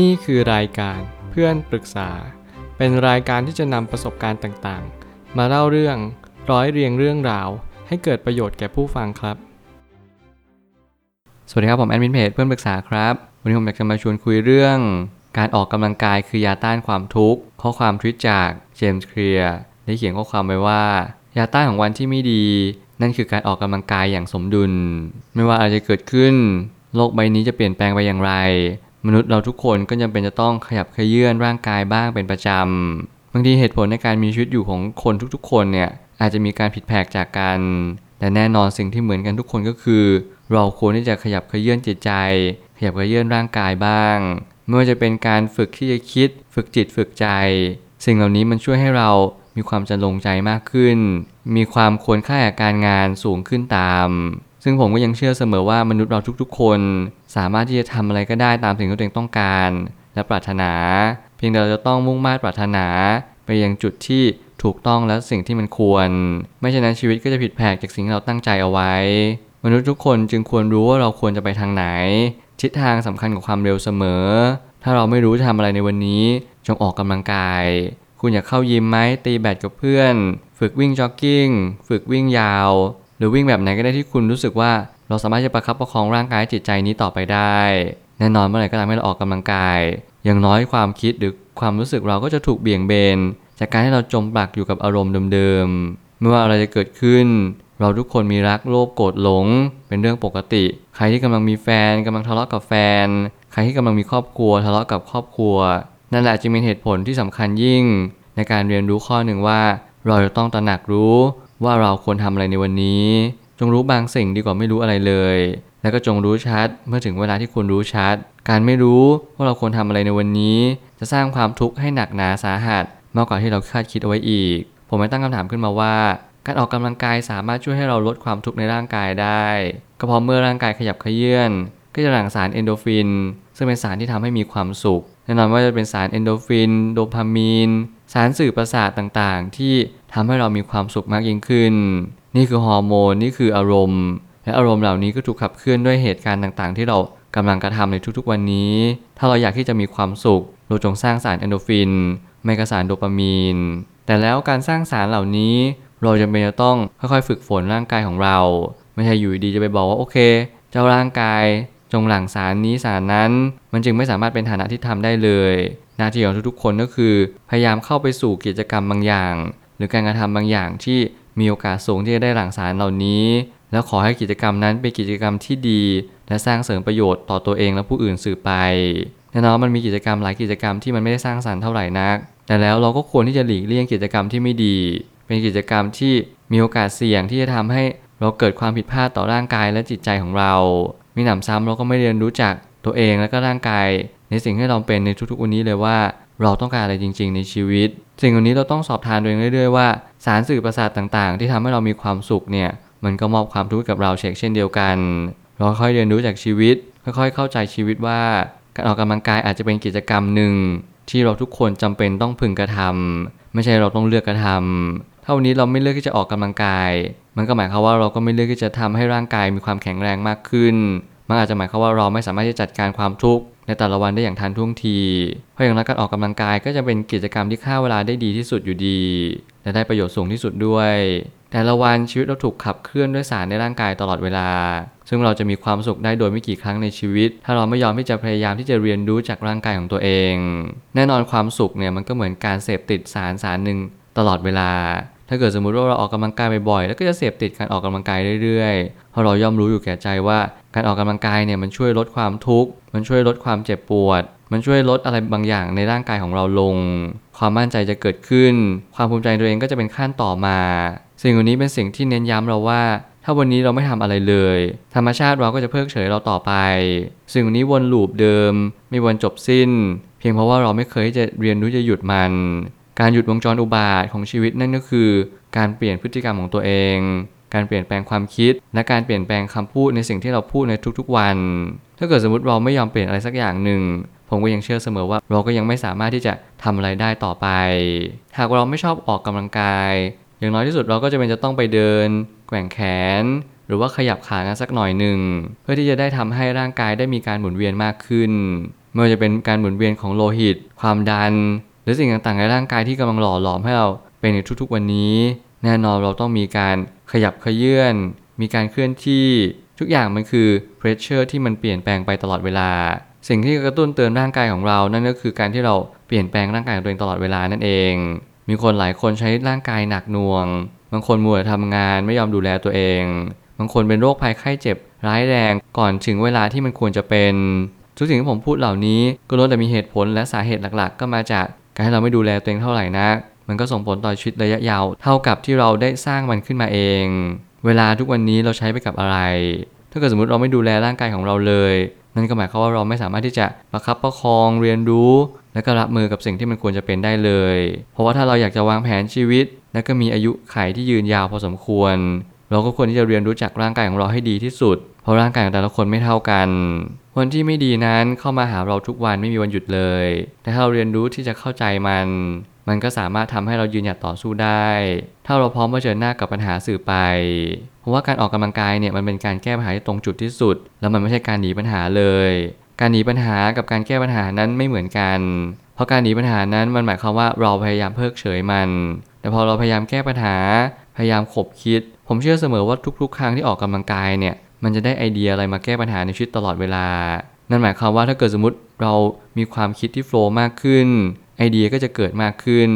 นี่คือรายการเพื่อนปรึกษา เป็นรายการที่จะนำประสบการณ์ต่างๆ มาเล่าเรื่องร้อยเรียงเรื่องราว ให้เกิดประโยชน์แก่ผู้ฟังครับ สวัสดีครับ ผมแอดมินเพจเพื่อนปรึกษาครับ วันนี้ผมอยากจะมาชวนคุยเรื่อง การออกกำลังกายคือยาต้านความทุกข์ ข้อความทวิตจากเจมส์เคลียร์ได้เขียนข้อความไว้ว่า ยาต้านของวันที่ไม่ดี นั่นคือการออกกำลังกายอย่างสมดุล ไม่ว่าอะไรจะเกิดขึ้นโลกใบนี้จะเปลี่ยนแปลงไปอย่างไร มนุษย์เราทุกคนก็จำเป็นจะต้องขยับขยื่อนร่างกายบ้างเป็นประจำ บางทีเหตุผลในการมีชีวิตอยู่ของคนทุกๆ คนเนี่ยอาจจะมีการผิดแผกจากกัน แต่แน่นอนสิ่งที่เหมือนกันทุกคนก็คือ เราควรที่จะขยับขยื่อนจิตใจ ขยับขยื่อนร่างกายบ้าง ไม่ว่าจะเป็นการฝึกที่จะคิด ฝึกจิตฝึกใจ สิ่งเหล่านี้มันช่วยให้เรามีความจะลงใจมากขึ้น มีความควรค่าแก่การงานสูงขึ้นตาม ซึ่งผมก็ยังเชื่อเสมอว่ามนุษย์เราทุกๆ คน สามารถที่จะทำอะไรก็ได้ตามสิ่งที่ตัวเองต้องการ และปรารถนา เพียงแต่เราจะต้องมุ่งมา่ปรารถนา ไปยังจุดที่ถูกต้องและสิ่งที่มันควร ไม่เช่นนั้นชีวิตก็จะผิดแผกจากสิ่งที่เราตั้งใจเอาไว้ มนุษย์ทุกคนจึงควรรู้ว่าเราควรจะไปทางไหน ทิศทางสำคัญกับความเร็วเสมอ ถ้าเราไม่รู้จะทำอะไรในวันนี้ จงออกกำลังกาย คุณอยากเข้ายิมไหมตีแบดกับเพื่อน ฝึกวิ่งจ็อกกิ้ง ฝึกวิ่งยาว หรือวิ่งแบบไหนก็ได้ที่คุณรู้สึกว่า เราสามารถจะประคับประคองร่างกายจิตใจนี้ต่อไปได้ แน่นอนเมื่อไหร่ก็ตามที่เราออกกำลังกาย อย่างน้อยความคิดหรือความรู้สึกเราก็จะถูกเบี่ยงเบน จากการที่เราจมปลักอยู่กับอารมณ์เดิมๆไม่ว่าอะไรจะเกิดขึ้น เราทุกคนมีรักโลภโกรธหลง เป็นเรื่องปกติ ใครที่กำลังมีแฟนกำลังทะเลาะกับแฟน ใครที่กำลังมีครอบครัว ทะเลาะกับครอบครัว นั่นแหละจึงเป็นเหตุผลที่สำคัญยิ่ง ในการเรียนรู้ข้อหนึ่งว่า เราจะต้องตระหนักรู้ว่าเราควรทำอะไรในวันนี้ งรู้บางสิ่งดีกว่าไม่รู้อะไรเลย แล้วก็จงรู้ชัดเมื่อถึงเวลาที่ควรรู้ชัด การไม่รู้ว่าเราควรทำอะไรในวันนี้ จะสร้างความทุกข์ให้หนักหนาสาหัส มากกว่าที่เราคาดคิดเอาไว้อีก ผมไม่ตั้งคำถามขึ้นมาว่า การออกกำลังกายสามารถช่วยให้เราลดความทุกข์ในร่างกายได้ ก็เพราะเมื่อร่างกายขยับเขยื่อนก็จะหลั่งสารเอนโดรฟิน ซึ่งเป็นสารที่ทำให้มีความสุขแน่นอนว่าจะเป็นสารเอนโดรฟิน โดพามีน สารสื่อประสาทต่างๆ ที่ทำให้เรามีความสุขมากยิ่งขึ้น นี่คือฮอร์โมน นี่คืออารมณ์ และอารมณ์เหล่านี้ก็ถูกขับเคลื่อนด้วยเหตุการณ์ต่างๆ ที่เรากำลังกระทำในทุกๆวันนี้ ถ้าเราอยากที่จะมีความสุข เราจงสร้างสารเอนโดฟินไมกสารโดปามีน แต่แล้วการสร้างสารเหล่านี้ เราจำเป็นจะต้องค่อยๆ ฝึกฝนร่างกายของเรา ไม่ใช่อยู่ดีจะไปบอกว่าโอเค เจ้าร่างกายจงหลั่งสารนี้สารนั้น มันจึงไม่สามารถเป็นฐานะที่ทำได้เลย หน้าที่ของทุกๆคนก็คือ พยายามเข้าไปสู่กิจกรรมบางอย่าง หรือการกระทำบางอย่างที่ มีโอกาสสูงที่จะได้หลั่งสารเหล่านี้ แล้วขอให้กิจกรรมนั้นเป็นกิจกรรมที่ดี และสร้างเสริมประโยชน์ต่อตัวเองและผู้อื่นสืบไปแน่นอนมันมีกิจกรรมหลายกิจกรรมที่มันไม่ได้สร้างสรรค์เท่าไหร่นัก แต่แล้วเราก็ควรที่จะหลีกเลี่ยงกิจกรรมที่ไม่ดี เป็นกิจกรรมที่มีโอกาสเสี่ยงที่จะทำให้เราเกิดความผิดพลาดต่อร่างกายและจิตใจของเรา มีหนำซ้ำเราก็ไม่เรียนรู้จักตัวเองและก็ร่างกาย ในสิ่งที่เราเป็นในทุกๆวันนี้เลยว่า เราต้องการอะไรจริง ๆ ในชีวิต สิ่งเหล่านี้เราต้องสอบทานตัวเองเรื่อยๆว่าสารสื่อประสาทต่างๆ ที่ทำให้เรามีความสุขเนี่ยมันก็มอบความทุกข์กับเราเช่นเดียวกัน เราค่อยเรียนรู้จากชีวิต ค่อยๆ เข้าใจชีวิตว่าการออกกำลังกายอาจจะเป็นกิจกรรมหนึ่ง ที่เราทุกคนจำเป็นต้องพึงกระทำไม่ใช่เราต้องเลือกกระทำถ้าวันนี้เราไม่เลือกที่จะออกกำลังกาย มันก็หมายความว่าเราก็ไม่เลือกที่จะทำให้ร่างกายมีความแข็งแรงมากขึ้น มันอาจจะหมายความว่าเราไม่สามารถที่จะจัดการความทุกข์ แต่ละวันได้อย่างทันท่วงทีเพราะอย่างนั้นการออกกำลังกายก็จะเป็นกิจกรรมที่ฆ่าเวลาได้ดีที่สุดอยู่ดี และได้ประโยชน์สูงที่สุดด้วย แต่ละวันชีวิตเราถูกขับเคลื่อนด้วยสารในร่างกายตลอดเวลา ซึ่งเราจะมีความสุขได้โดยไม่กี่ครั้งในชีวิต ถ้าเราไม่ยอมที่จะพยายามที่จะเรียนรู้จากร่างกายของตัวเอง แน่นอนความสุขเนี่ยมันก็เหมือนการเสพติดสารสารหนึ่งตลอดเวลา ถ้าเกิดสมมุติว่าเราออกกำลังกายบ่อยๆ แล้วก็จะเสพติดการออกกำลังกายเรื่อยๆ เพราะเราย่อมรู้อยู่แก่ใจว่าการออกกำลังกายเนี่ยมันช่วยลดความทุกข์ มันช่วยลดความเจ็บปวด มันช่วยลดอะไรบางอย่างในร่างกายของเราลง ความมั่นใจจะเกิดขึ้น ความภูมิใจตัวเองก็จะเป็นขั้นต่อมา สิ่งเหล่านี้เป็นสิ่งที่เน้นย้ำเราว่า ถ้าวันนี้เราไม่ทำอะไรเลย ธรรมชาติเราก็จะเพิกเฉยเราต่อไป สิ่งนี้วนลูปเดิม ไม่วันจบสิ้น เพียงเพราะว่าเราไม่เคยจะเรียนรู้จะหยุดมัน การหยุดวงจรอุบาทของชีวิตนั่นก็คือ การเปลี่ยนพฤติกรรมของตัวเอง การเปลี่ยนแปลงความคิด และการเปลี่ยนแปลงคำพูดในสิ่งที่เราพูดในทุกๆวัน ถ้าเกิดสมมติเราไม่ยอมเปลี่ยนอะไรสักอย่างหนึ่ง ผมก็ยังเชื่อเสมอว่าเราก็ยังไม่สามารถที่จะทำอะไรได้ต่อไป หากเราไม่ชอบออกกำลังกาย อย่างน้อยที่สุดเราก็จะเป็นจะต้องไปเดิน แกว่งแขน หรือว่าขยับขากันสักหน่อยหนึ่งเพื่อที่จะได้ทำให้ร่างกายได้มีการหมุนเวียนมากขึ้นไม่ว่าจะเป็นการหมุนเวียนของโลหิต ความดัน หรือสิ่งต่างๆในร่างกายที่กำลังหล่อหลอมให้เราเป็นในทุกๆวันนี้ แน่นอนเราต้องมีการขยับขยื่นมีการเคลื่อนที่ทุกอย่างมันคือ pressure ที่มันเปลี่ยนแปลงไปตลอดเวลา สิ่งที่กระตุ้นเตือนร่างกายของเรา นั่นก็คือการที่เราเปลี่ยนแปลงร่างกายของตัวเองตลอดเวลานั่นเอง มีคนหลายคนใช้ร่างกายหนักหน่วง บางคนมัวแต่ทำงานไม่ยอมดูแลตัวเอง บางคนเป็นโรคภัยไข้เจ็บร้ายแรงก่อนถึงเวลาที่มันควรจะเป็นทุกสิ่งที่ผมพูดเหล่านี้ก็ล้วนแต่มีเหตุผลและสาเหตุหลักๆ ก็มาจาก การที่เราไม่ดูแลตัวเองเท่าไหร่นักมันก็ส่งผลต่อชีวิตระยะยาว เท่ากับที่เราได้สร้างมันขึ้นมาเอง เวลาทุกวันนี้เราใช้ไปกับอะไร ถ้าเกิดสมมติเราไม่ดูแลร่างกายของเราเลย นั่นก็หมายความว่าเราไม่สามารถที่จะประคับประคองเรียนรู้ และก็รับมือกับสิ่งที่มันควรจะเป็นได้เลย เพราะว่าถ้าเราอยากจะวางแผนชีวิต และก็มีอายุขัยที่ยืนยาวพอสมควร เราก็ควรที่จะเรียนรู้จักร่างกายของเราให้ดีที่สุด เพราะร่างกายของแต่ละคนไม่เท่ากัน วันที่ไม่ดีนั้นเข้ามาหาเราทุกวันไม่มีวันหยุดเลย แต่ถ้าเราเรียนรู้ที่จะเข้าใจมัน มันก็สามารถทำให้เรายืนหยัดต่อสู้ได้ ถ้าเราพร้อมเผชิญหน้ากับปัญหาสื่อไปเพราะว่าการออกกำลังกายเนี่ยมันเป็นการแก้ปัญหาที่ตรงจุดที่สุด แล้วมันไม่ใช่การหนีปัญหาเลย การหนีปัญหากับการแก้ปัญหานั้นไม่เหมือนกัน เพราะการหนีปัญหานั้นมันหมายความว่าเราพยายามเพิกเฉยมัน แต่พอเราพยายามแก้ปัญหา พยายามขบคิด ผมเชื่อเสมอว่าทุกๆ ครั้งที่ออกกำลังกายเนี่ย มันจะได้ไอเดียอะไรมาแก้ปัญหาในชีวิตตลอดเวลา นั่นหมายความว่าถ้าเกิดสมมติเรามีความคิดที่โฟล์มากขึ้น ไอเดียก็จะเกิดมากขึ้น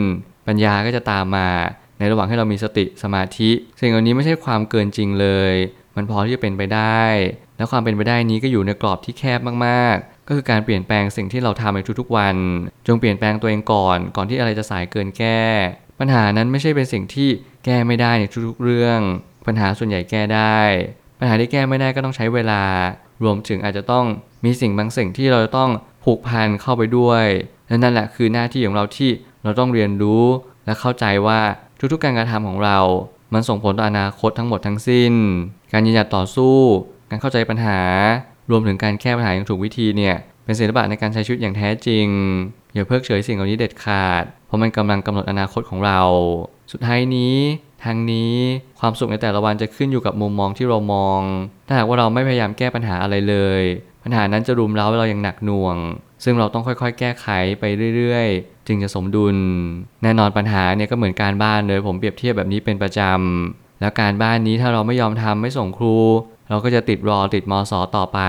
ปัญญาก็จะตามมา ในระหว่างที่เรามีสติสมาธิ สิ่งเหล่านี้ไม่ใช่ความเกินจริงเลย มันพอที่จะเป็นไปได้ และความเป็นไปได้นี้ก็อยู่ในกรอบที่แคบมากๆ ก็คือการเปลี่ยนแปลงสิ่งที่เราทำในทุกๆวัน จงเปลี่ยนแปลงตัวเองก่อน ก่อนที่อะไรจะสายเกินแก้ ปัญหานั้นไม่ใช่เป็นสิ่งที่แก้ไม่ได้ในทุกๆเรื่อง ปัญหาส่วนใหญ่แก้ได้ ปัญหาที่แก้ไม่ได้ก็ต้องใช้เวลารวมถึงอาจจะต้องมีสิ่งบางสิ่งที่เราจะต้องผูกพันเข้าไปด้วยและนั่นแหละคือหน้าที่ของเราที่เราต้องเรียนรู้และเข้าใจว่าทุกๆการกระทำของเรา มันส่งผลต่ออนาคตทั้งหมดทั้งสิ้น การยืนหยัดต่อสู้ การเข้าใจปัญหา รวมถึงการแก้ปัญหาอย่างถูกวิธีเนี่ย เป็นศิลปะในการใช้ชีวิตอย่างแท้จริง อย่าเพิกเฉยสิ่งเหล่านี้เด็ดขาด เพราะมันกำลังกำหนดอนาคตของเรา สุดท้ายนี้ ทางนี้ความสุขในแต่ละวันจะขึ้นอยู่กับมุมมองที่เรามอง ถ้าหากว่าเราไม่พยายามแก้ปัญหาอะไรเลย ปัญหานั้นจะรุมเร้าเราอย่างหนักหน่วง ซึ่งเราต้องค่อยๆ แก้ไขไปเรื่อยๆ จึงจะสมดุล แน่นอนปัญหาเนี่ยก็เหมือนการบ้านเลยผมเปรียบเทียบแบบนี้เป็นประจำ แล้วการบ้านนี้ถ้าเราไม่ยอมทำไม่ส่งครู เราก็จะติดรอติดมอสอต่อไป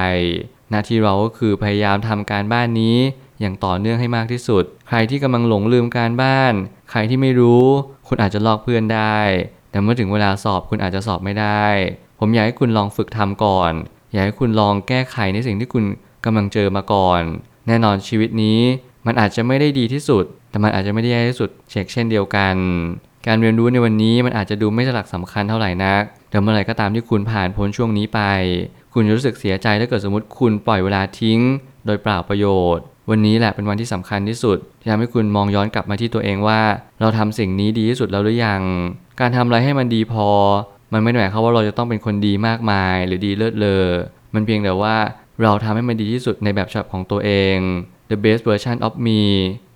หน้าที่เราก็คือพยายามทำการบ้านนี้อย่างต่อเนื่องให้มากที่สุด ใครที่กำลังหลงลืมการบ้าน ใครที่ไม่รู้ คุณอาจจะลอกเพื่อนได้ แต่เมื่อถึงเวลาสอบคุณอาจจะสอบไม่ได้ ผมอยากให้คุณลองฝึกทำก่อน อยากให้คุณลองแก้ไขในสิ่งที่คุณกำลังเจอมาก่อน แน่นอนชีวิตนี้มันอาจจะไม่ได้ดีที่สุด แต่มันอาจจะไม่ได้แย่ที่สุดเช็คเช่นเดียวกัน การเรียนรู้ในวันนี้มันอาจจะดูไม่สลักสำคัญเท่าไหร่นัก แต่เมื่อไหร่ก็ตามที่คุณผ่านพ้นช่วงนี้ไป คุณจะรู้สึกเสียใจถ้าเกิดสมมติคุณปล่อยเวลาทิ้ง โดยเปล่าประโยชน์ วันนี้แหละเป็นวันที่สำคัญที่สุดที่ทำให้คุณมองย้อนกลับมาที่ตัวเองว่า เราทำสิ่งนี้ดีที่สุดแล้วหรือยัง การทำอะไรให้มันดีพอ มันไม่ได้หมายความว่าเราจะต้องเป็นคนดีมากมาย หรือดีเลิศเลอมันเพียงแต่ว่าเราทำให้มันดีที่สุดในแบบฉบับของตัวเอง the best version of me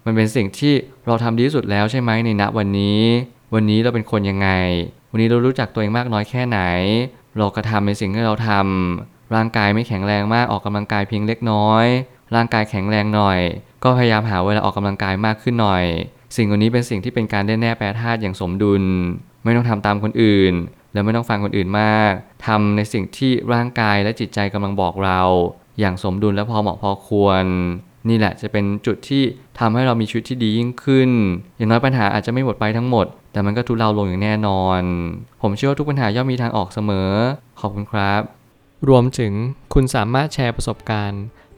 มันเป็นสิ่งที่เราทำดีที่สุดแล้วใช่ไหมในณวันนี้ วันนี้เราเป็นคนยังไง วันนี้เรารู้จักตัวเองมากน้อยแค่ไหน เรากระทำในสิ่งที่เราทำร่างกายไม่แข็งแรงมากออกกำลังกายเพียงเล็กน้อย ร่างกายแข็งแรงหน่อย ก็พยายามหาเวลาออกกำลังกายมากขึ้นหน่อย สิ่งเหล่านี้เป็นสิ่งที่เป็นการได้แน่แปรธาตุอย่างสมดุล ไม่ต้องทำตามคนอื่น และไม่ต้องฟังคนอื่นมากทำในสิ่งที่ร่างกายและจิตใจกำลังบอกเรา อย่างสมดุลและพอเหมาะพอควร นี่แหละจะเป็นจุดที่ทำให้เรามีชีวิตที่ดียิ่งขึ้น อย่างน้อยปัญหาอาจจะไม่หมดไปทั้งหมด แต่มันก็ทุเลาลงอย่างแน่นอน ผมเชื่อว่าทุกปัญหาย่อมมีทางออกเสมอ ขอบคุณครับ รวมถึงคุณสามารถแชร์ประสบการณ์